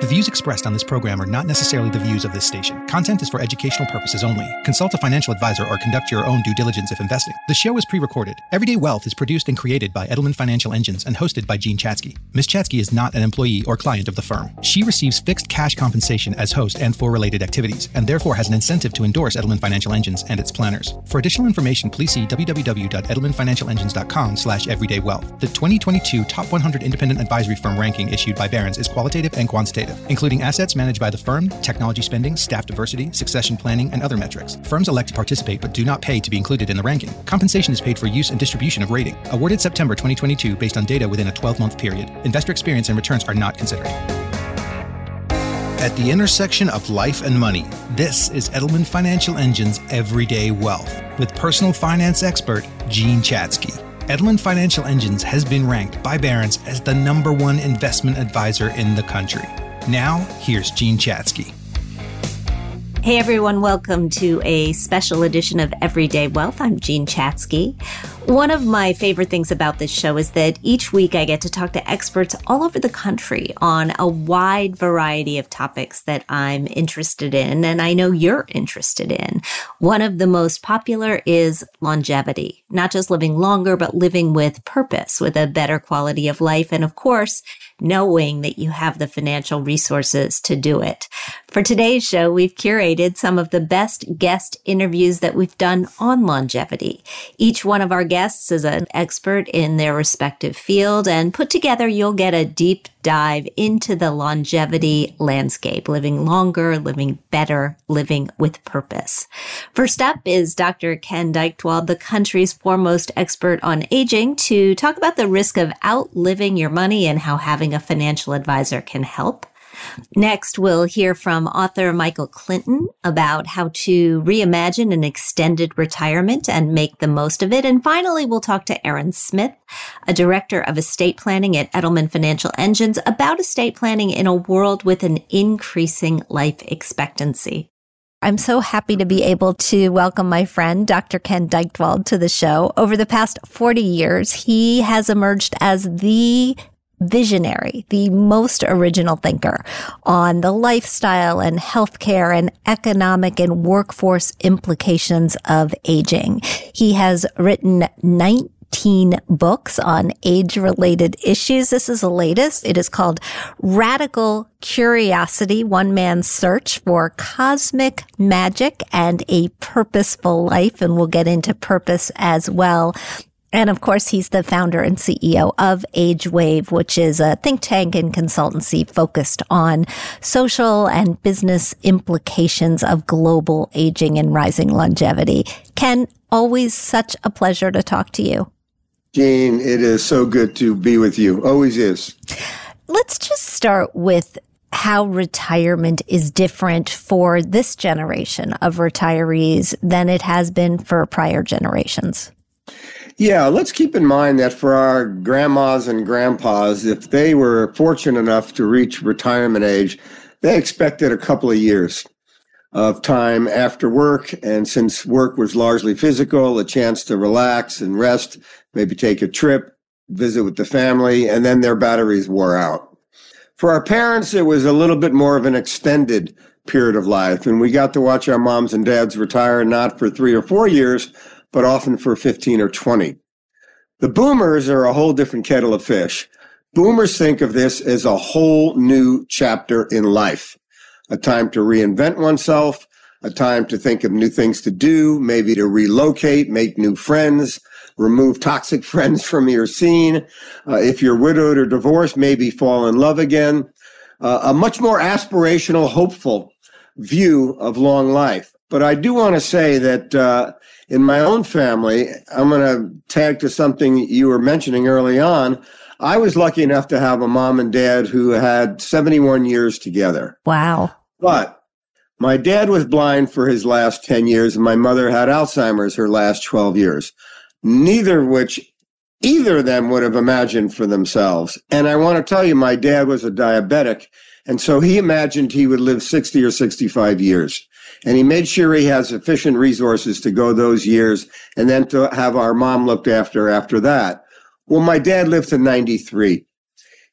The views expressed on this program are not necessarily the views of this station. Content is for educational purposes only. Consult a financial advisor or conduct your own due diligence if investing. The show is pre recorded. Everyday Wealth is produced and created by Edelman Financial Engines and hosted by Jean Chatzky. Ms. Chatzky is not an employee or client of the firm. She receives fixed cash compensation as host and for related activities, and therefore has an incentive to endorse Edelman Financial Engines and its planners. For additional information, please see www.edelmanfinancialengines.com slash everydaywealth. The 2022 Top 100 Independent Advisory Firm ranking issued by Barron's is qualitative and quantitative including assets managed by the firm, technology spending, staff diversity, succession planning, and other metrics. Firms elect to participate but do not pay to be included in the ranking. Compensation is paid for use and distribution of rating. Awarded September 2022 based on data within a 12 month period. Investor experience and returns are not considered. At the intersection of life and money, this is Edelman Financial Engine's Everyday Wealth with personal finance expert Jean Chatzky. Edelman Financial Engines has been ranked by Barron's as the number one investment advisor in the country. Now, here's Jean Chatzky. Hey everyone, welcome to a special edition of Everyday Wealth. I'm Jean Chatzky. One of my favorite things about this show is that each week I get to talk to experts all over the country on a wide variety of topics that I'm interested in and I know you're interested in. One of the most popular is longevity, not just living longer, but living with purpose, with a better quality of life. And of course, knowing that you have the financial resources to do it. For today's show, we've curated some of the best guest interviews that we've done on longevity. Each one of our guests as an expert in their respective field and put together you'll get a deep dive into the longevity landscape, living longer, living better, living with purpose. First up is Dr. Ken Dychtwald, the country's foremost expert on aging, to talk about the risk of outliving your money and how having a financial advisor can help. Next, we'll hear from author Michael Clinton about how to reimagine an extended retirement and make the most of it. And finally, we'll talk to Erin Smith, a director of estate planning at Edelman Financial Engines, about estate planning in a world with an increasing life expectancy. I'm so happy to be able to welcome my friend, Dr. Ken Dychtwald, to the show. Over the past 40 years, he has emerged as the visionary, the most original thinker on the lifestyle and healthcare and economic and workforce implications of aging. He has written 19 books on age related issues. This is the latest. It is called Radical Curiosity, One Man's Search for Cosmic Magic and a Purposeful Life. And we'll get into purpose as well. And of course, he's the founder and CEO of AgeWave, which is a think tank and consultancy focused on social and business implications of global aging and rising longevity. Ken, always such a pleasure to talk to you. Jean, it is so good to be with you. Always is. Let's just start with how retirement is different for this generation of retirees than it has been for prior generations. Yeah, let's keep in mind that for our grandmas and grandpas, if they were fortunate enough to reach retirement age, they expected a couple of years of time after work. And since work was largely physical, a chance to relax and rest, maybe take a trip, visit with the family, and then their batteries wore out. For our parents, it was a little bit more of an extended period of life. And we got to watch our moms and dads retire not for three or four years, but often for 15 or 20. The boomers are a whole different kettle of fish. Boomers think of this as a whole new chapter in life, a time to reinvent oneself, a time to think of new things to do, maybe to relocate, make new friends, remove toxic friends from your scene. Uh, if you're widowed or divorced, maybe fall in love again. Uh, a much more aspirational, hopeful view of long life. But I do want to say that uh, in my own family, I'm going to tag to something you were mentioning early on. I was lucky enough to have a mom and dad who had 71 years together. Wow. But my dad was blind for his last 10 years, and my mother had Alzheimer's her last 12 years, neither of which either of them would have imagined for themselves. And I want to tell you, my dad was a diabetic, and so he imagined he would live 60 or 65 years and he made sure he has sufficient resources to go those years and then to have our mom looked after after that. Well, my dad lived to 93.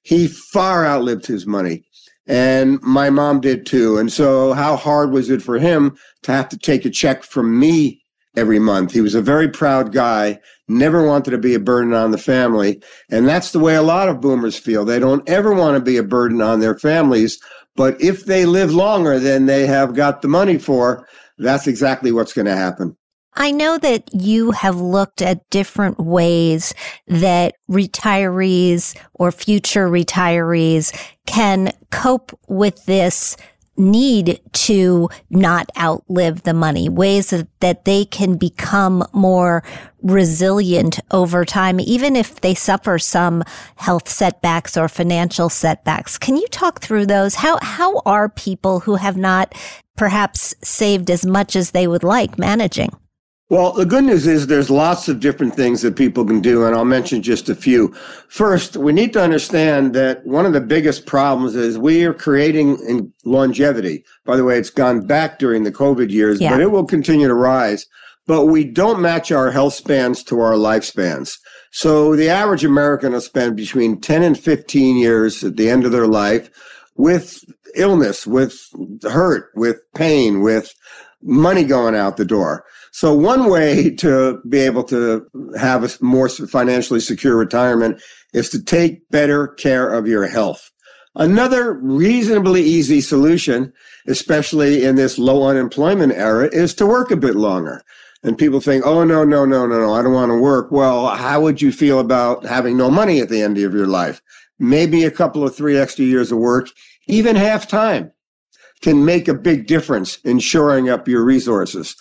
He far outlived his money. And my mom did too. And so how hard was it for him to have to take a check from me every month? He was a very proud guy, never wanted to be a burden on the family. And that's the way a lot of boomers feel. They don't ever want to be a burden on their families. But if they live longer than they have got the money for, that's exactly what's going to happen. I know that you have looked at different ways that retirees or future retirees can cope with this need to not outlive the money, ways that they can become more resilient over time, even if they suffer some health setbacks or financial setbacks. Can you talk through those? How, how are people who have not perhaps saved as much as they would like managing? Well, the good news is there's lots of different things that people can do, and I'll mention just a few. First, we need to understand that one of the biggest problems is we are creating longevity. By the way, it's gone back during the COVID years, yeah. but it will continue to rise. But we don't match our health spans to our lifespans. So the average American will spend between 10 and 15 years at the end of their life with illness, with hurt, with pain, with money going out the door. So one way to be able to have a more financially secure retirement is to take better care of your health. Another reasonably easy solution, especially in this low unemployment era, is to work a bit longer. And people think, oh, no, no, no, no, no, I don't want to work. Well, how would you feel about having no money at the end of your life? Maybe a couple of three extra years of work, even half time, can make a big difference in shoring up your resources.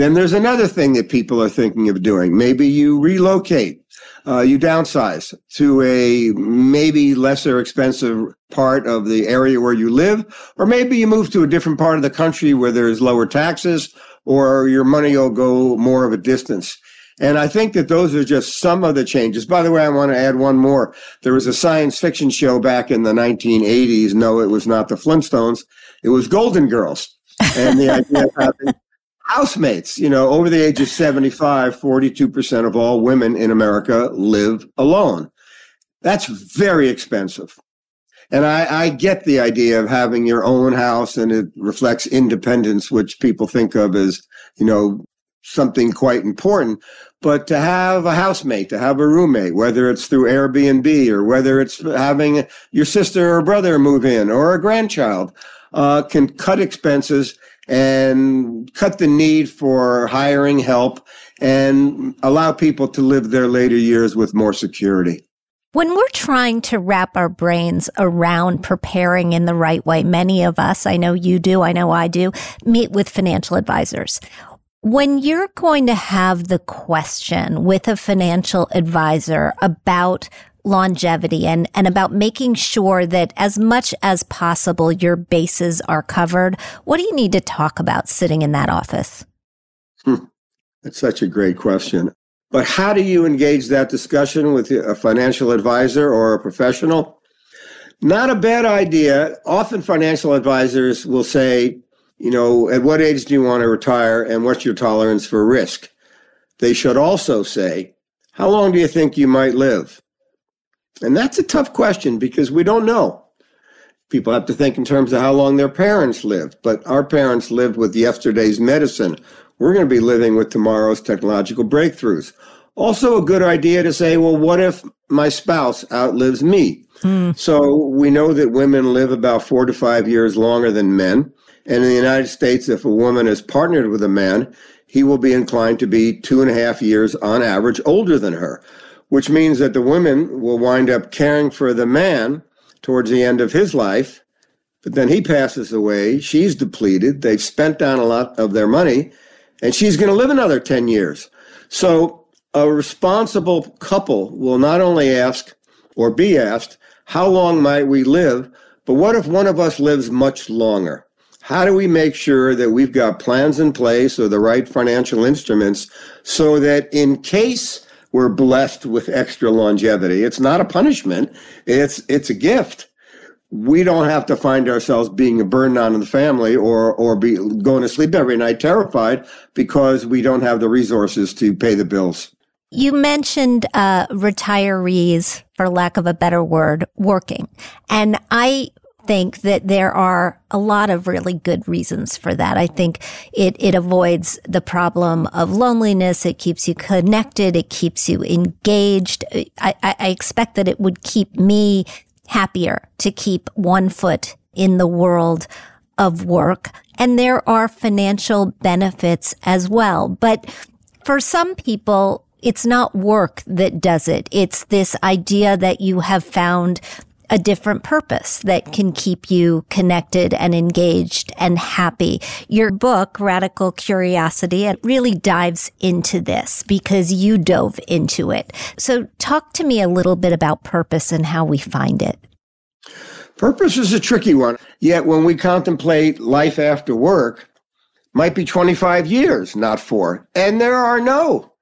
Then there's another thing that people are thinking of doing. Maybe you relocate, uh, you downsize to a maybe lesser expensive part of the area where you live, or maybe you move to a different part of the country where there's lower taxes, or your money will go more of a distance. And I think that those are just some of the changes. By the way, I want to add one more. There was a science fiction show back in the 1980s. No, it was not the Flintstones. It was Golden Girls. And the idea of having housemates. You know, over the age of 75, 42% of all women in America live alone. That's very expensive. And I, I, get the idea of having your own house and it reflects independence, which people think of as, you know, something quite important. But to have a housemate, to have a roommate, whether it's through Airbnb or whether it's having your sister or brother move in or a grandchild, uh, can cut expenses and cut the need for hiring help and allow people to live their later years with more security. When we're trying to wrap our brains around preparing in the right way, many of us, I know you do, I know I do, meet with financial advisors. When you're going to have the question with a financial advisor about longevity and, and about making sure that as much as possible your bases are covered. What do you need to talk about sitting in that office? Hmm. That's such a great question. But how do you engage that discussion with a financial advisor or a professional? Not a bad idea. Often financial advisors will say, you know, at what age do you want to retire and what's your tolerance for risk? They should also say, how long do you think you might live? And that's a tough question because we don't know. People have to think in terms of how long their parents lived, but our parents lived with yesterday's medicine. We're going to be living with tomorrow's technological breakthroughs. Also, a good idea to say, well, what if my spouse outlives me? Hmm. So we know that women live about four to five years longer than men. And in the United States, if a woman is partnered with a man, he will be inclined to be two and a half years on average older than her which means that the women will wind up caring for the man towards the end of his life. But then he passes away. She's depleted. They've spent down a lot of their money, and she's going to live another 10 years. So a responsible couple will not only ask or be asked, how long might we live? But what if one of us lives much longer? How do we make sure that we've got plans in place or the right financial instruments so that in case we're blessed with extra longevity. It's not a punishment. It's, it's a gift. We don't have to find ourselves being a burden on the family or, or be going to sleep every night terrified because we don't have the resources to pay the bills. You mentioned uh, retirees, for lack of a better word, working. And I think that there are a lot of really good reasons for that. I think it, it avoids the problem of loneliness. It keeps you connected. It keeps you engaged. I, I expect that it would keep me happier to keep one foot in the world of work. And there are financial benefits as well. But for some people, it's not work that does it. It's this idea that you have found a different purpose that can keep you connected and engaged and happy. Your book, Radical Curiosity, it really dives into this because you dove into it. So talk to me a little bit about purpose and how we find it. Purpose is a tricky one. Yet when we contemplate life after work, might be 25 years, not four. And there are no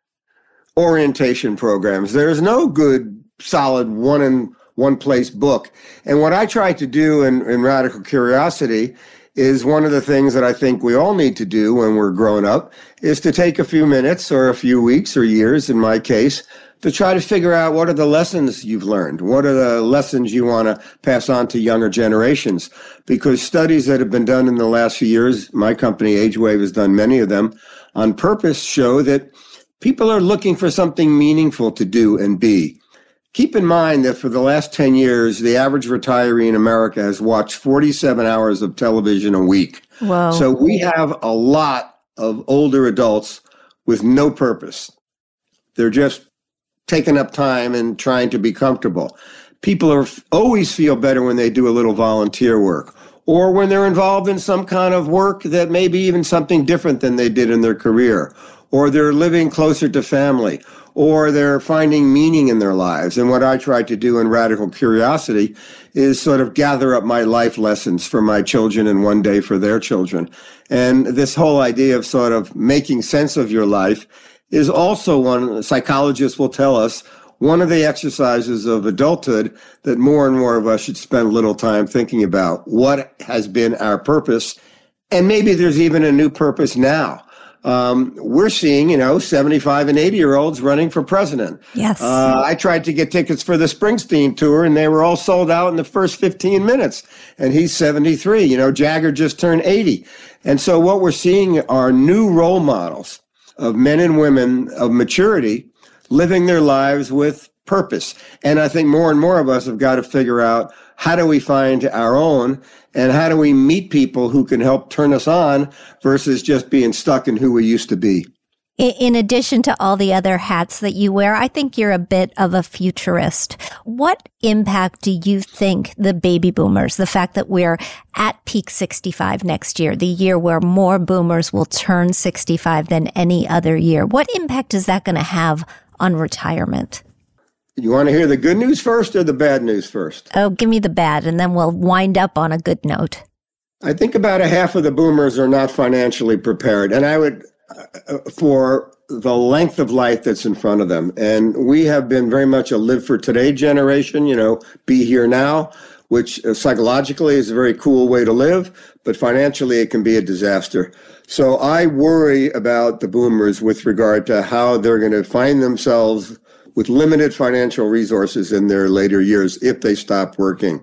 orientation programs. There's no good, solid one in one place book. And what I try to do in, in Radical Curiosity is one of the things that I think we all need to do when we're grown up is to take a few minutes or a few weeks or years, in my case, to try to figure out what are the lessons you've learned? What are the lessons you want to pass on to younger generations? Because studies that have been done in the last few years, my company AgeWave has done many of them on purpose show that people are looking for something meaningful to do and be. Keep in mind that for the last 10 years, the average retiree in America has watched 47 hours of television a week. Wow. So we have a lot of older adults with no purpose. They're just taking up time and trying to be comfortable. People are always feel better when they do a little volunteer work or when they're involved in some kind of work that may be even something different than they did in their career or they're living closer to family or they're finding meaning in their lives. And what I try to do in Radical Curiosity is sort of gather up my life lessons for my children and one day for their children. And this whole idea of sort of making sense of your life is also one psychologists will tell us one of the exercises of adulthood that more and more of us should spend a little time thinking about what has been our purpose. And maybe there's even a new purpose now um, we're seeing, you know, 75 and 80 year olds running for president. Yes. Uh, I tried to get tickets for the Springsteen tour and they were all sold out in the first 15 minutes. And he's 73. You know, Jagger just turned 80. And so what we're seeing are new role models of men and women of maturity living their lives with purpose. And I think more and more of us have got to figure out how do we find our own and how do we meet people who can help turn us on versus just being stuck in who we used to be? In addition to all the other hats that you wear, I think you're a bit of a futurist. What impact do you think the baby boomers, the fact that we're at peak 65 next year, the year where more boomers will turn 65 than any other year, what impact is that going to have on retirement? You want to hear the good news first or the bad news first? Oh, give me the bad, and then we'll wind up on a good note. I think about a half of the boomers are not financially prepared, and I would, uh, for the length of life that's in front of them. And we have been very much a live for today generation, you know, be here now, which uh, psychologically is a very cool way to live, but financially it can be a disaster. So I worry about the boomers with regard to how they're going to find themselves with limited financial resources in their later years if they stop working.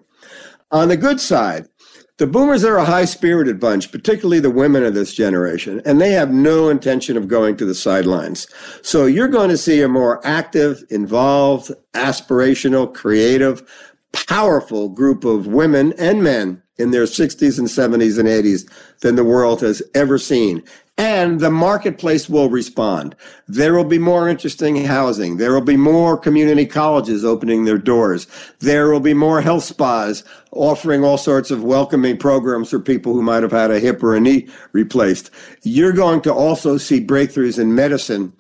On the good side, the boomers are a high spirited bunch, particularly the women of this generation, and they have no intention of going to the sidelines. So you're going to see a more active, involved, aspirational, creative, powerful group of women and men in their 60s and 70s and 80s than the world has ever seen and the marketplace will respond. There will be more interesting housing. There will be more community colleges opening their doors. There will be more health spas offering all sorts of welcoming programs for people who might have had a hip or a knee replaced. You're going to also see breakthroughs in medicine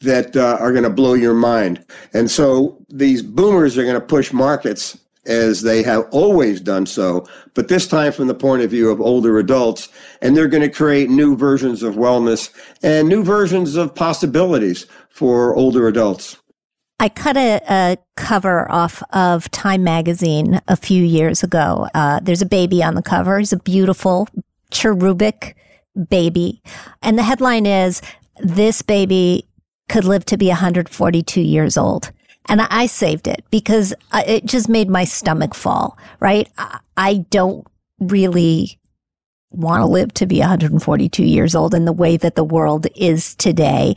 that uh, are going to blow your mind. And so these boomers are going to push markets as they have always done so, but this time from the point of view of older adults. And they're going to create new versions of wellness and new versions of possibilities for older adults. I cut a, a cover off of Time magazine a few years ago. Uh, there's a baby on the cover. He's a beautiful cherubic baby. And the headline is, This baby could live to be 142 years old. And I saved it because uh, it just made my stomach fall, right? I don't really want to live to be 142 years old in the way that the world is today.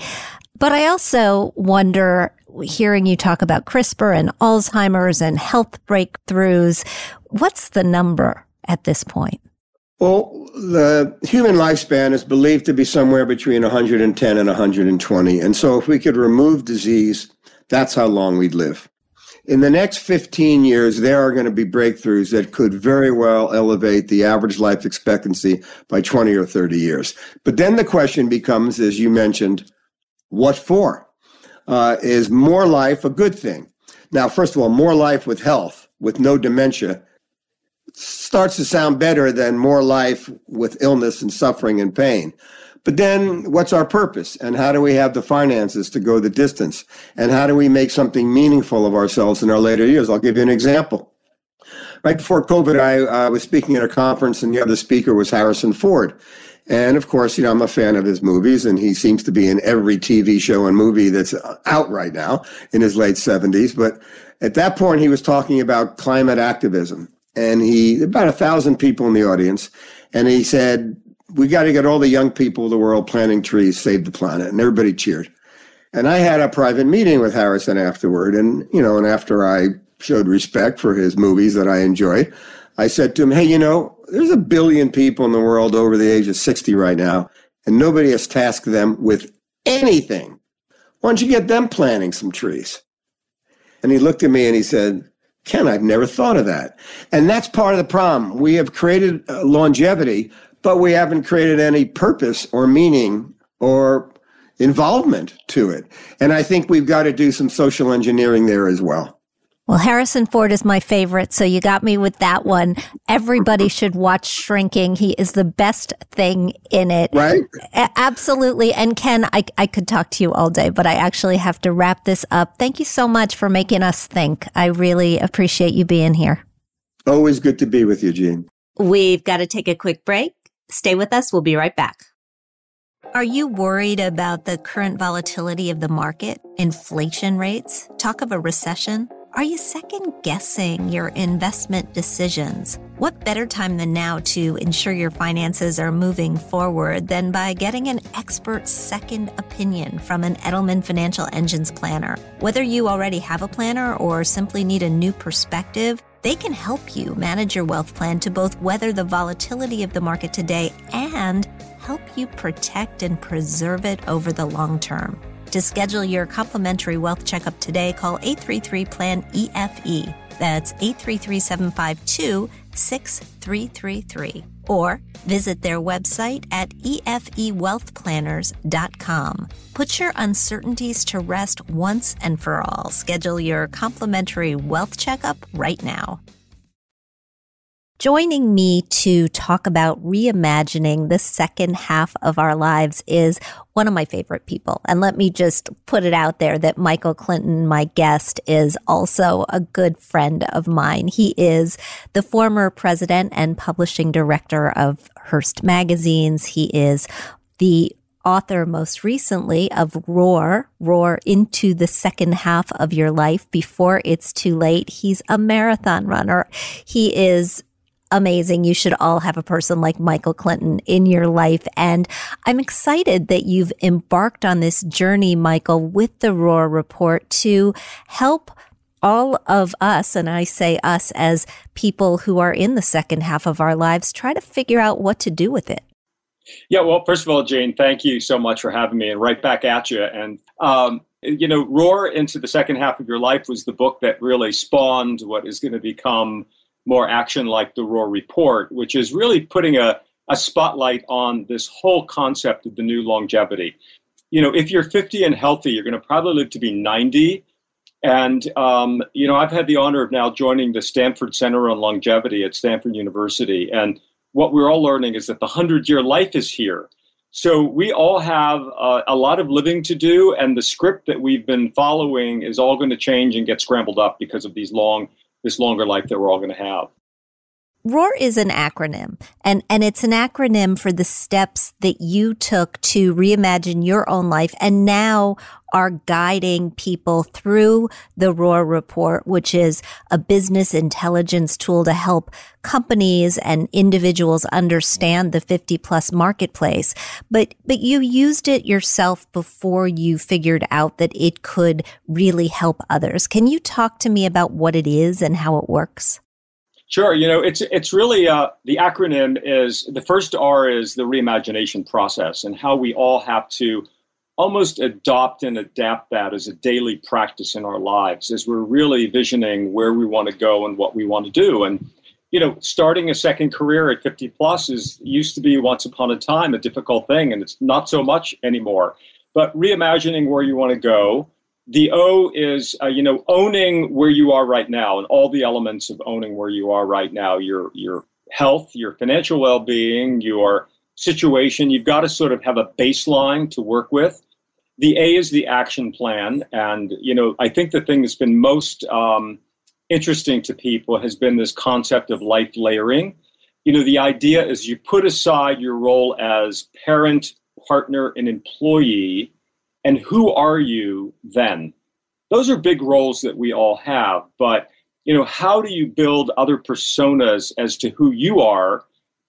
But I also wonder, hearing you talk about CRISPR and Alzheimer's and health breakthroughs, what's the number at this point? Well, the human lifespan is believed to be somewhere between 110 and 120. And so if we could remove disease, that's how long we'd live. In the next 15 years, there are going to be breakthroughs that could very well elevate the average life expectancy by 20 or 30 years. But then the question becomes, as you mentioned, what for? Uh, is more life a good thing? Now, first of all, more life with health, with no dementia, starts to sound better than more life with illness and suffering and pain. But then what's our purpose? And how do we have the finances to go the distance? And how do we make something meaningful of ourselves in our later years? I'll give you an example. Right before COVID, I uh, was speaking at a conference, and the other speaker was Harrison Ford. And of course, you know, I'm a fan of his movies, and he seems to be in every TV show and movie that's out right now in his late 70s. But at that point, he was talking about climate activism. And he, about a thousand people in the audience, and he said, we got to get all the young people of the world planting trees, save the planet. And everybody cheered. And I had a private meeting with Harrison afterward. And, you know, and after I showed respect for his movies that I enjoy, I said to him, Hey, you know, there's a billion people in the world over the age of 60 right now, and nobody has tasked them with anything. Why don't you get them planting some trees? And he looked at me and he said, Ken, I've never thought of that. And that's part of the problem. We have created uh, longevity but we haven't created any purpose or meaning or involvement to it. And I think we've got to do some social engineering there as well. Well, Harrison Ford is my favorite, so you got me with that one. Everybody should watch Shrinking. He is the best thing in it. Right? A- absolutely. And Ken, I, I could talk to you all day, but I actually have to wrap this up. Thank you so much for making us think. I really appreciate you being here. Always good to be with you, Jean. We've got to take a quick break. Stay with us. We'll be right back. Are you worried about the current volatility of the market, inflation rates, talk of a recession? Are you second guessing your investment decisions? What better time than now to ensure your finances are moving forward than by getting an expert second opinion from an Edelman Financial Engines planner? Whether you already have a planner or simply need a new perspective, they can help you manage your wealth plan to both weather the volatility of the market today and help you protect and preserve it over the long term. To schedule your complimentary wealth checkup today, call 833 PLAN EFE. That's 833 752 6333 or visit their website at efewealthplanners.com. Put your uncertainties to rest once and for all. Schedule your complimentary wealth checkup right now. Joining me to talk about reimagining the second half of our lives is one of my favorite people. And let me just put it out there that Michael Clinton, my guest, is also a good friend of mine. He is the former president and publishing director of Hearst Magazines. He is the author most recently of Roar, Roar into the second half of your life before it's too late. He's a marathon runner. He is amazing. You should all have a person like Michael Clinton in your life. And I'm excited that you've embarked on this journey, Michael, with the Roar Report to help all of us, and I say us as people who are in the second half of our lives, try to figure out what to do with it. Yeah, well, first of all, Jane, thank you so much for having me and right back at you. And, um, you know, Roar into the second half of your life was the book that really spawned what is going to become more action like the Roar Report, which is really putting a, a spotlight on this whole concept of the new longevity. You know, if you're 50 and healthy, you're going to probably live to be 90. And, um, you know, I've had the honor of now joining the Stanford Center on Longevity at Stanford University. And what we're all learning is that the 100 year life is here. So we all have uh, a lot of living to do, and the script that we've been following is all going to change and get scrambled up because of these long this longer life that we're all going to have. ROAR is an acronym, and, and it's an acronym for the steps that you took to reimagine your own life and now are guiding people through the ROAR report, which is a business intelligence tool to help companies and individuals understand the 50 plus marketplace. But, but you used it yourself before you figured out that it could really help others. Can you talk to me about what it is and how it works? Sure. You know, it's it's really uh, the acronym is the first R is the reimagination process and how we all have to almost adopt and adapt that as a daily practice in our lives as we're really visioning where we want to go and what we want to do. And you know, starting a second career at 50 plus is used to be once upon a time a difficult thing, and it's not so much anymore. But reimagining where you want to go the O is, uh, you know, owning where you are right now and all the elements of owning where you are right now. Your your health, your financial well-being, your situation. You've got to sort of have a baseline to work with. The A is the action plan, and you know, I think the thing that's been most um, interesting to people has been this concept of life layering. You know, the idea is you put aside your role as parent, partner, and employee and who are you then? Those are big roles that we all have, but you know, how do you build other personas as to who you are?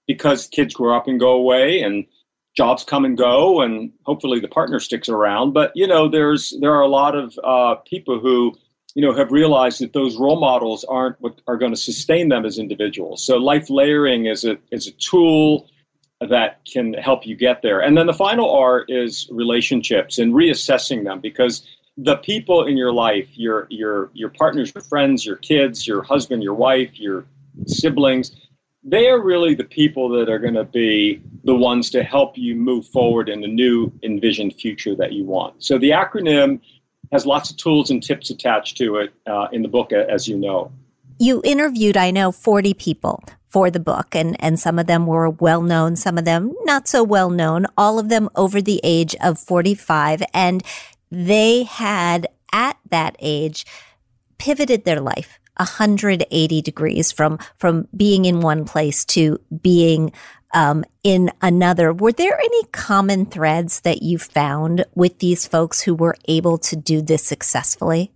Because kids grow up and go away, and jobs come and go, and hopefully the partner sticks around. But you know, there's there are a lot of uh, people who you know have realized that those role models aren't what are going to sustain them as individuals. So life layering is a is a tool that can help you get there. And then the final R is relationships and reassessing them because the people in your life, your your your partners, your friends, your kids, your husband, your wife, your siblings, they are really the people that are going to be the ones to help you move forward in the new envisioned future that you want. So the acronym has lots of tools and tips attached to it uh, in the book, as you know. You interviewed, I know, 40 people for the book and, and some of them were well known, some of them not so well known, all of them over the age of 45. And they had at that age pivoted their life 180 degrees from, from being in one place to being um, in another. Were there any common threads that you found with these folks who were able to do this successfully?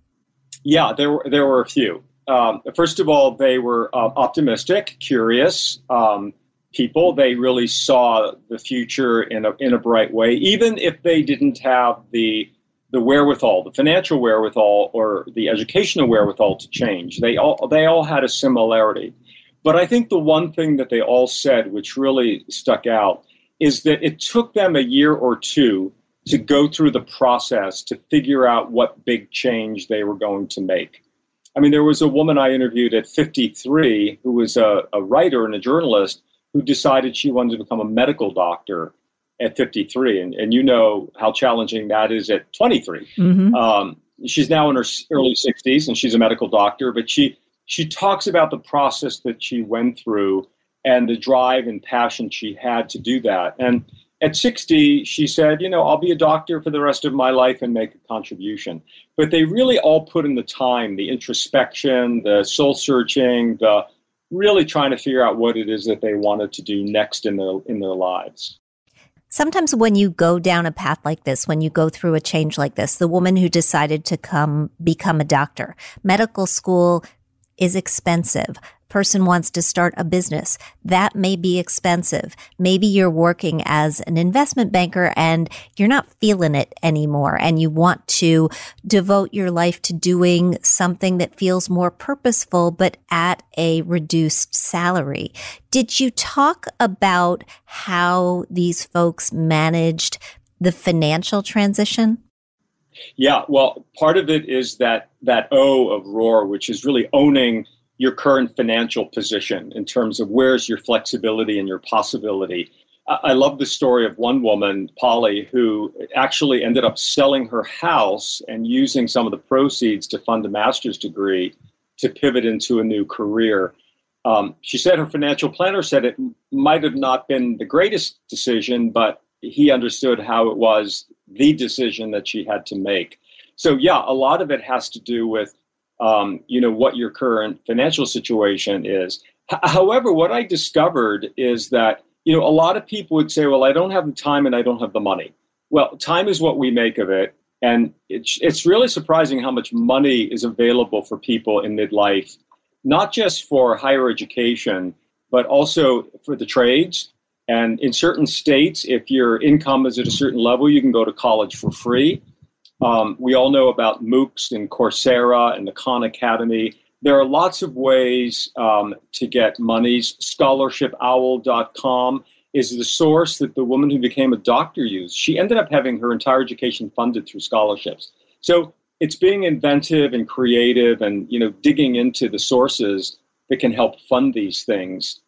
Yeah, there were there were a few um, first of all, they were uh, optimistic, curious um, people. They really saw the future in a, in a bright way, even if they didn't have the the wherewithal, the financial wherewithal, or the educational wherewithal to change. They all they all had a similarity. But I think the one thing that they all said, which really stuck out, is that it took them a year or two to go through the process to figure out what big change they were going to make. I mean, there was a woman I interviewed at 53 who was a, a writer and a journalist who decided she wanted to become a medical doctor at 53. And, and you know how challenging that is at 23. Mm-hmm. Um, she's now in her early 60s and she's a medical doctor, but she, she talks about the process that she went through and the drive and passion she had to do that. And at 60, she said, You know, I'll be a doctor for the rest of my life and make a contribution. But they really all put in the time, the introspection, the soul searching, the really trying to figure out what it is that they wanted to do next in their, in their lives. Sometimes when you go down a path like this, when you go through a change like this, the woman who decided to come become a doctor, medical school is expensive person wants to start a business. That may be expensive. Maybe you're working as an investment banker and you're not feeling it anymore and you want to devote your life to doing something that feels more purposeful, but at a reduced salary. Did you talk about how these folks managed the financial transition? Yeah, well, part of it is that that O of roar, which is really owning your current financial position in terms of where's your flexibility and your possibility. I love the story of one woman, Polly, who actually ended up selling her house and using some of the proceeds to fund a master's degree to pivot into a new career. Um, she said her financial planner said it might have not been the greatest decision, but he understood how it was the decision that she had to make. So, yeah, a lot of it has to do with um, you know what your current financial situation is H- however, what I discovered is that you know a lot of people would say, "Well, I don't have the time and I don't have the money." Well, time is what we make of it, and it's it's really surprising how much money is available for people in midlife, not just for higher education, but also for the trades. And in certain states, if your income is at a certain level, you can go to college for free. Um, we all know about MOOCs and Coursera and the Khan Academy. There are lots of ways um, to get monies. ScholarshipOwl.com is the source that the woman who became a doctor used. She ended up having her entire education funded through scholarships. So it's being inventive and creative and you know digging into the sources that can help fund these things.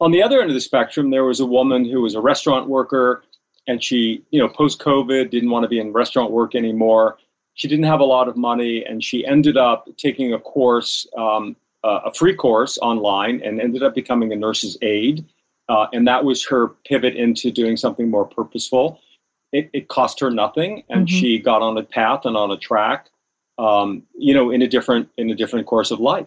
On the other end of the spectrum, there was a woman who was a restaurant worker and she, you know, post COVID didn't want to be in restaurant work anymore. She didn't have a lot of money and she ended up taking a course, um, uh, a free course online and ended up becoming a nurse's aide. Uh, and that was her pivot into doing something more purposeful. It, it cost her nothing and mm-hmm. she got on a path and on a track, um, you know, in a different, in a different course of life.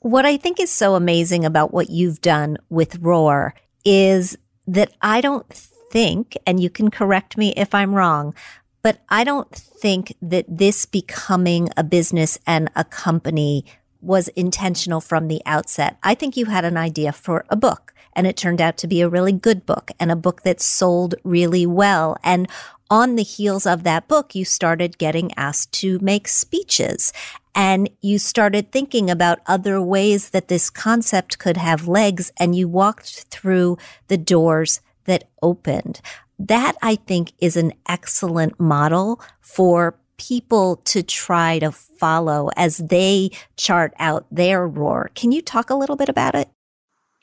What I think is so amazing about what you've done with Roar is that I don't think, and you can correct me if I'm wrong, but I don't think that this becoming a business and a company was intentional from the outset. I think you had an idea for a book and it turned out to be a really good book and a book that sold really well. And on the heels of that book, you started getting asked to make speeches and you started thinking about other ways that this concept could have legs and you walked through the doors that opened. That I think is an excellent model for people to try to follow as they chart out their roar. Can you talk a little bit about it?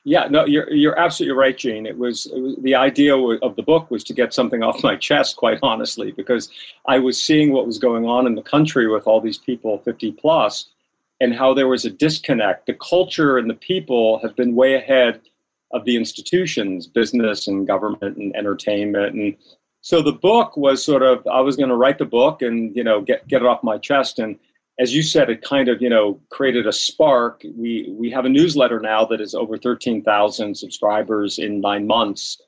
Yeah, no, you're you're absolutely right, Jane. It was, it was, the idea of the book was to get something off my chest, quite honestly, because I was seeing what was going on in the country with all these people 50 plus, and how there was a disconnect. The culture and the people have been way ahead of the institutions, business and government and entertainment, and so the book was sort of I was going to write the book and you know get get it off my chest and as you said, it kind of you know created a spark. We we have a newsletter now that is over thirteen thousand subscribers in nine months.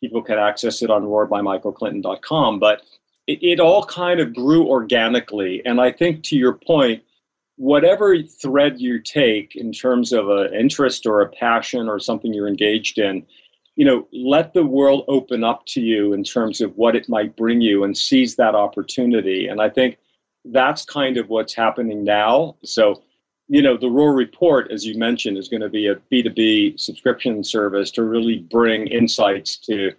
People can access it on roarbymichaelclinton.com. But it, it all kind of grew organically, and I think to your point, whatever thread you take in terms of an interest or a passion or something you're engaged in, you know, let the world open up to you in terms of what it might bring you and seize that opportunity. And I think that's kind of what's happening now. So, you know, the Roar Report, as you mentioned, is going to be a B2B subscription service to really bring insights to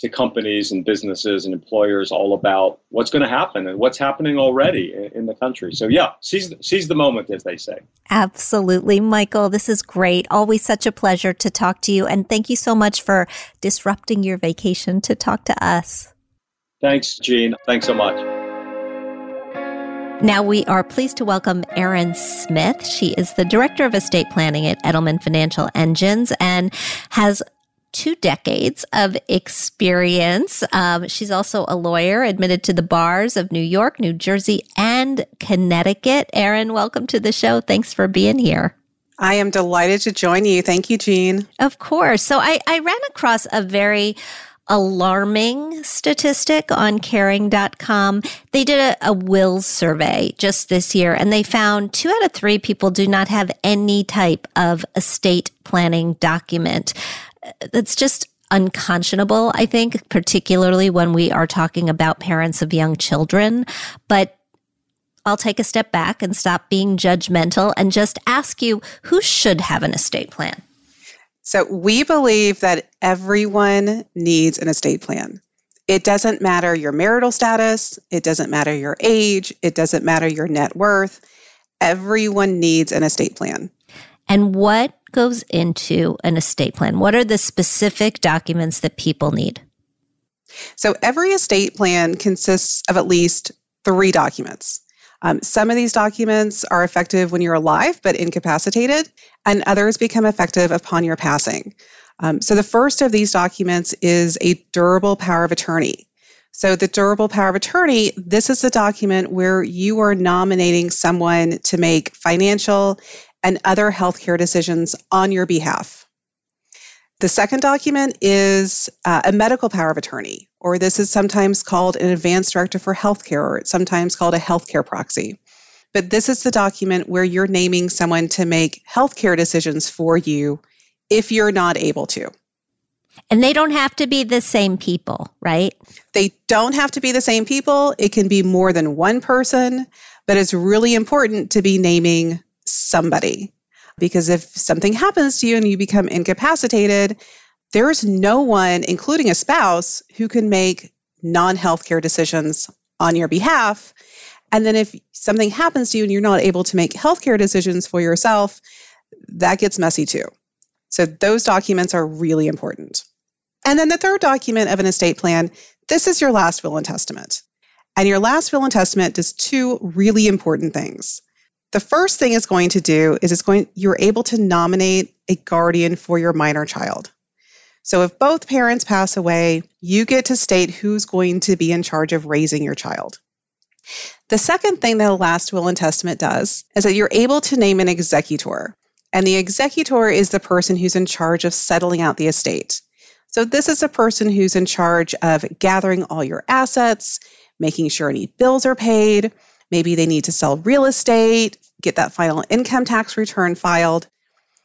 to companies and businesses and employers all about what's going to happen and what's happening already in the country. So yeah, seize seize the moment, as they say. Absolutely, Michael. This is great. Always such a pleasure to talk to you, and thank you so much for disrupting your vacation to talk to us. Thanks, Jean. Thanks so much. Now we are pleased to welcome Erin Smith. She is the Director of Estate Planning at Edelman Financial Engines and has two decades of experience. Um, she's also a lawyer admitted to the bars of New York, New Jersey, and Connecticut. Erin, welcome to the show. Thanks for being here. I am delighted to join you. Thank you, Jean. Of course. So I, I ran across a very alarming statistic on caring.com. They did a, a wills survey just this year and they found two out of three people do not have any type of estate planning document. That's just unconscionable, I think, particularly when we are talking about parents of young children. But I'll take a step back and stop being judgmental and just ask you who should have an estate plan? So we believe that everyone needs an estate plan. It doesn't matter your marital status, it doesn't matter your age, it doesn't matter your net worth. Everyone needs an estate plan. And what goes into an estate plan? What are the specific documents that people need? So every estate plan consists of at least three documents. Um, some of these documents are effective when you're alive but incapacitated, and others become effective upon your passing. Um, so the first of these documents is a durable power of attorney. So the durable power of attorney, this is the document where you are nominating someone to make financial and other healthcare decisions on your behalf. The second document is uh, a medical power of attorney, or this is sometimes called an advance directive for healthcare, or it's sometimes called a healthcare proxy. But this is the document where you're naming someone to make healthcare decisions for you if you're not able to. And they don't have to be the same people, right? They don't have to be the same people. It can be more than one person, but it's really important to be naming somebody. Because if something happens to you and you become incapacitated, there's no one, including a spouse, who can make non healthcare decisions on your behalf. And then if something happens to you and you're not able to make healthcare decisions for yourself, that gets messy too. So those documents are really important. And then the third document of an estate plan, this is your last will and testament. And your last will and testament does two really important things. The first thing it's going to do is it's going you're able to nominate a guardian for your minor child. So if both parents pass away, you get to state who's going to be in charge of raising your child. The second thing that a last will and testament does is that you're able to name an executor. And the executor is the person who's in charge of settling out the estate. So, this is a person who's in charge of gathering all your assets, making sure any bills are paid. Maybe they need to sell real estate, get that final income tax return filed.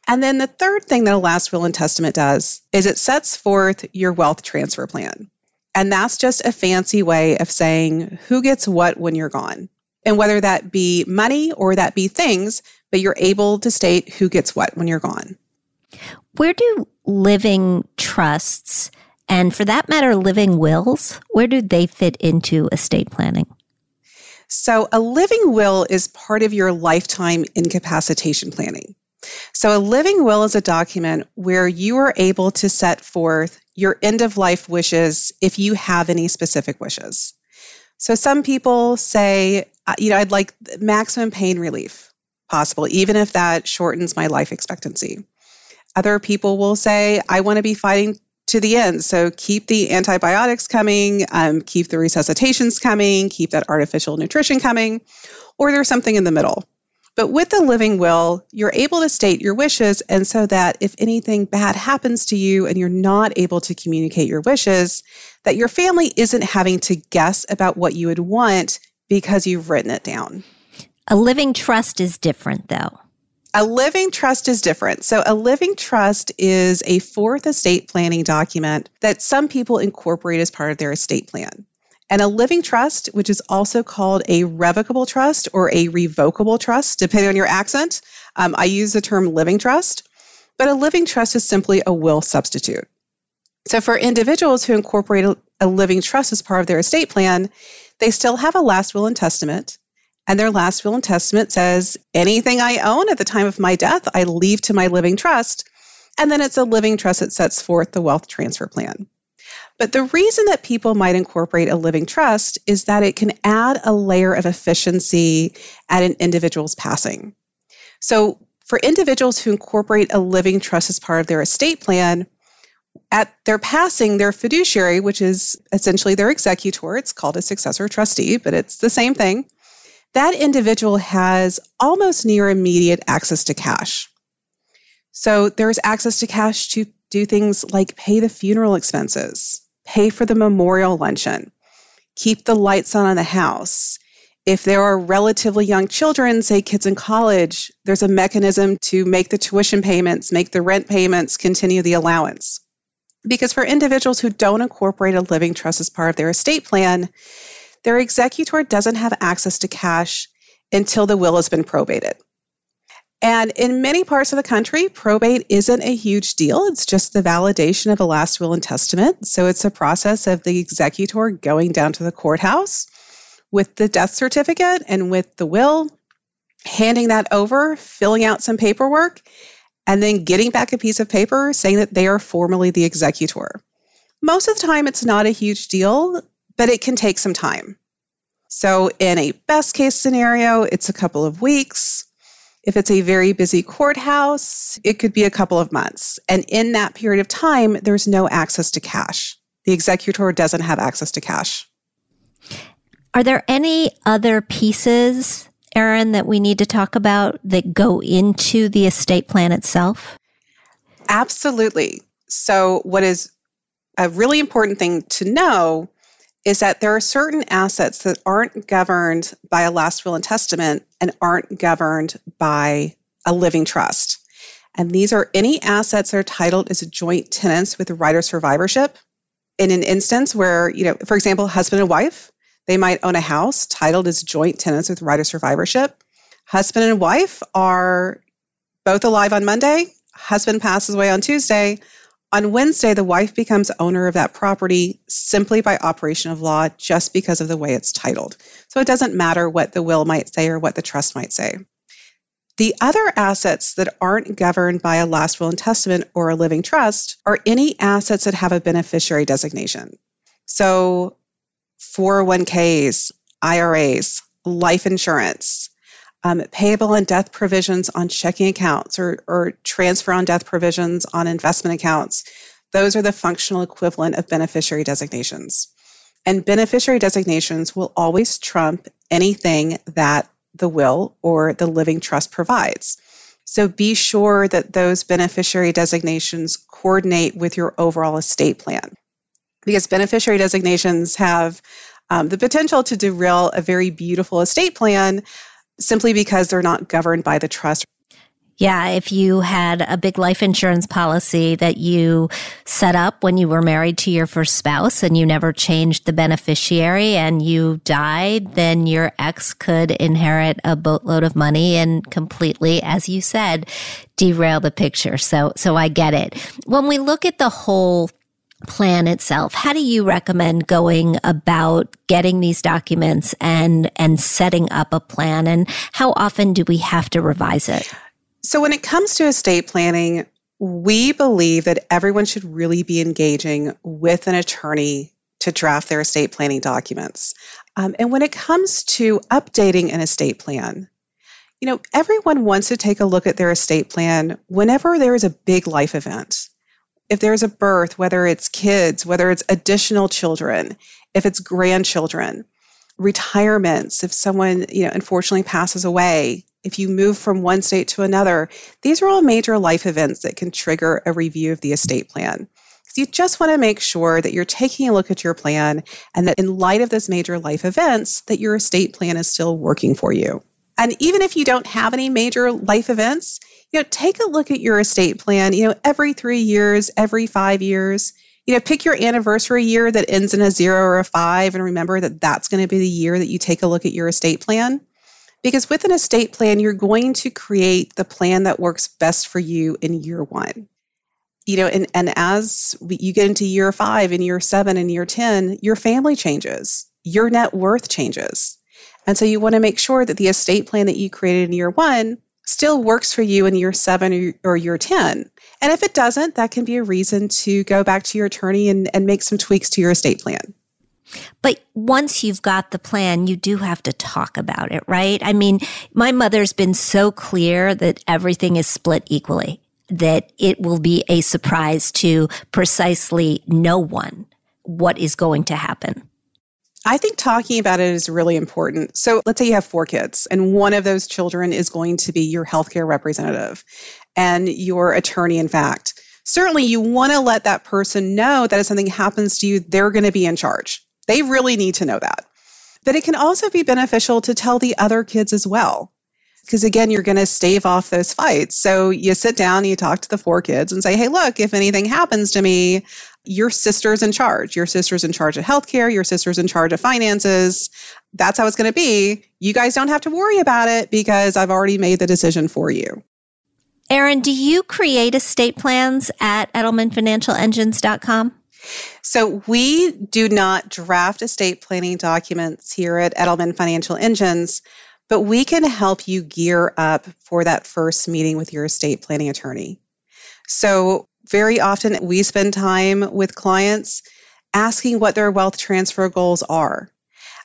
And then the third thing that a last will and testament does is it sets forth your wealth transfer plan. And that's just a fancy way of saying who gets what when you're gone. And whether that be money or that be things, but you're able to state who gets what when you're gone. Where do living trusts and for that matter living wills, where do they fit into estate planning? So a living will is part of your lifetime incapacitation planning. So a living will is a document where you are able to set forth your end of life wishes if you have any specific wishes. So some people say, uh, you know, I'd like maximum pain relief possible, even if that shortens my life expectancy. Other people will say, I want to be fighting to the end. So keep the antibiotics coming, um, keep the resuscitations coming, keep that artificial nutrition coming, or there's something in the middle. But with the living will, you're able to state your wishes, and so that if anything bad happens to you and you're not able to communicate your wishes, that your family isn't having to guess about what you would want because you've written it down. A living trust is different, though. A living trust is different. So, a living trust is a fourth estate planning document that some people incorporate as part of their estate plan. And a living trust, which is also called a revocable trust or a revocable trust, depending on your accent, um, I use the term living trust, but a living trust is simply a will substitute. So, for individuals who incorporate a, a living trust as part of their estate plan, they still have a last will and testament and their last will and testament says anything I own at the time of my death, I leave to my living trust. And then it's a living trust that sets forth the wealth transfer plan. But the reason that people might incorporate a living trust is that it can add a layer of efficiency at an individual's passing. So, for individuals who incorporate a living trust as part of their estate plan, at their passing, their fiduciary, which is essentially their executor, it's called a successor trustee, but it's the same thing, that individual has almost near immediate access to cash. So there's access to cash to do things like pay the funeral expenses, pay for the memorial luncheon, keep the lights on in the house. If there are relatively young children, say kids in college, there's a mechanism to make the tuition payments, make the rent payments, continue the allowance. Because for individuals who don't incorporate a living trust as part of their estate plan, their executor doesn't have access to cash until the will has been probated. And in many parts of the country, probate isn't a huge deal. It's just the validation of a last will and testament. So it's a process of the executor going down to the courthouse with the death certificate and with the will, handing that over, filling out some paperwork, and then getting back a piece of paper saying that they are formally the executor. Most of the time, it's not a huge deal but it can take some time. So, in a best case scenario, it's a couple of weeks. If it's a very busy courthouse, it could be a couple of months. And in that period of time, there's no access to cash. The executor doesn't have access to cash. Are there any other pieces Erin, that we need to talk about that go into the estate plan itself? Absolutely. So, what is a really important thing to know is that there are certain assets that aren't governed by a last will and testament and aren't governed by a living trust. And these are any assets that are titled as joint tenants with right of survivorship. In an instance where, you know, for example, husband and wife, they might own a house titled as joint tenants with right of survivorship. Husband and wife are both alive on Monday. Husband passes away on Tuesday. On Wednesday, the wife becomes owner of that property simply by operation of law, just because of the way it's titled. So it doesn't matter what the will might say or what the trust might say. The other assets that aren't governed by a last will and testament or a living trust are any assets that have a beneficiary designation. So 401ks, IRAs, life insurance, um, payable and death provisions on checking accounts or, or transfer on death provisions on investment accounts. Those are the functional equivalent of beneficiary designations. And beneficiary designations will always trump anything that the will or the living trust provides. So be sure that those beneficiary designations coordinate with your overall estate plan because beneficiary designations have um, the potential to derail a very beautiful estate plan simply because they're not governed by the trust. Yeah, if you had a big life insurance policy that you set up when you were married to your first spouse and you never changed the beneficiary and you died, then your ex could inherit a boatload of money and completely, as you said, derail the picture. So, so I get it. When we look at the whole plan itself. How do you recommend going about getting these documents and and setting up a plan? And how often do we have to revise it? So when it comes to estate planning we believe that everyone should really be engaging with an attorney to draft their estate planning documents. Um, and when it comes to updating an estate plan you know everyone wants to take a look at their estate plan whenever there is a big life event if there's a birth, whether it's kids, whether it's additional children, if it's grandchildren, retirements, if someone, you know, unfortunately passes away, if you move from one state to another, these are all major life events that can trigger a review of the estate plan. So you just want to make sure that you're taking a look at your plan and that in light of those major life events that your estate plan is still working for you. And even if you don't have any major life events, you know, take a look at your estate plan, you know, every 3 years, every 5 years. You know, pick your anniversary year that ends in a 0 or a 5 and remember that that's going to be the year that you take a look at your estate plan. Because with an estate plan, you're going to create the plan that works best for you in year 1 you know and, and as we, you get into year five and year seven and year 10 your family changes your net worth changes and so you want to make sure that the estate plan that you created in year one still works for you in year seven or, year 10. And if it doesn't, that can be a reason to go back to your attorney and, and make some tweaks to your estate plan. But once you've got the plan, you do have to talk about it, right? I mean, my mother's been so clear that everything is split equally, that it will be a surprise to precisely no one what is going to happen. I think talking about it is really important. So let's say you have four kids, and one of those children is going to be your healthcare representative and your attorney, in fact. Certainly, you want to let that person know that if something happens to you, they're going to be in charge. They really need to know that. But it can also be beneficial to tell the other kids as well because again you're going to stave off those fights so you sit down and you talk to the four kids and say hey look if anything happens to me your sister's in charge. Your sister's in charge of healthcare. Your sister's in charge of finances. That's how it's going to be. You guys don't have to worry about it because i've already made the decision for you. Erin do you create estate plans at edelmanfinancialengines.com so we do not draft estate planning documents here at Edelman Financial Engines, but we can help you gear up for that first meeting with your estate planning attorney. So, very often we spend time with clients asking what their wealth transfer goals are,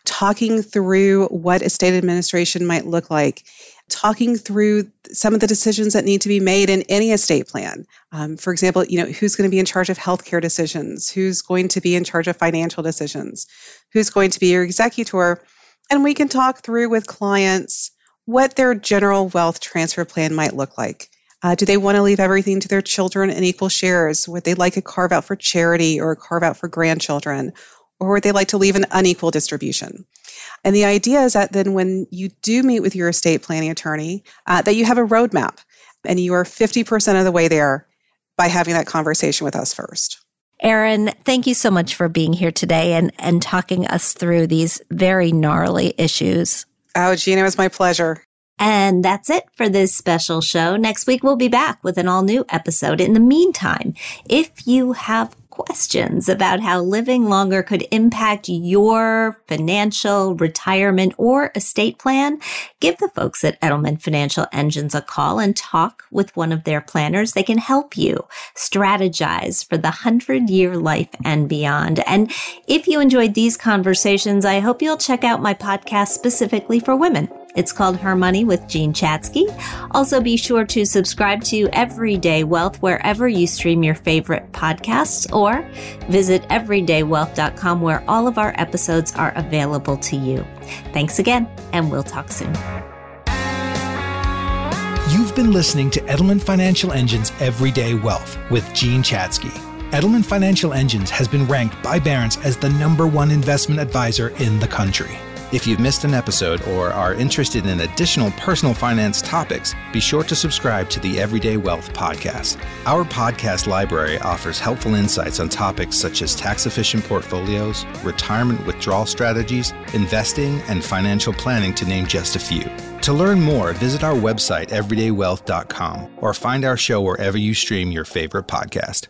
talking through what estate administration might look like, talking through some of the decisions that need to be made in any estate plan. Um, for example, you know, who's going to be in charge of healthcare decisions, who's going to be in charge of financial decisions, who's going to be your executor, and we can talk through with clients what their general wealth transfer plan might look like. Uh, do they want to leave everything to their children in equal shares? Would they like a carve out for charity or a carve out for grandchildren? Or would they like to leave an unequal distribution? And the idea is that then when you do meet with your estate planning attorney, uh, that you have a roadmap and you are 50% of the way there by having that conversation with us first. Erin, thank you so much for being here today and, and talking us through these very gnarly issues. Oh, Gina, it was my pleasure. And that's it for this special show. Next week, we'll be back with an all new episode. In the meantime, if you have questions about how living longer could impact your financial, retirement, or estate plan, give the folks at Edelman Financial Engines a call and talk with one of their planners. They can help you strategize for the hundred year life and beyond. And if you enjoyed these conversations, I hope you'll check out my podcast specifically for women. It's called HerMoney with Jean Chatzky. Also, be sure to subscribe to Everyday Wealth wherever you stream your favorite podcasts or visit everydaywealth.com where all of our episodes are available to you. Thanks again, and we'll talk soon. You've been listening to Edelman Financial Engine's Everyday Wealth with Jean Chatzky. Edelman Financial Engines has been ranked by Barron's as the number one investment advisor in the country. If you've missed an episode or are interested in additional personal finance topics, be sure to subscribe to the Everyday Wealth podcast. Our podcast library offers helpful insights on topics such as tax efficient portfolios, retirement withdrawal strategies, investing, and financial planning, to name just a few. To learn more, visit our website, everydaywealth.com, or find our show wherever you stream your favorite podcast.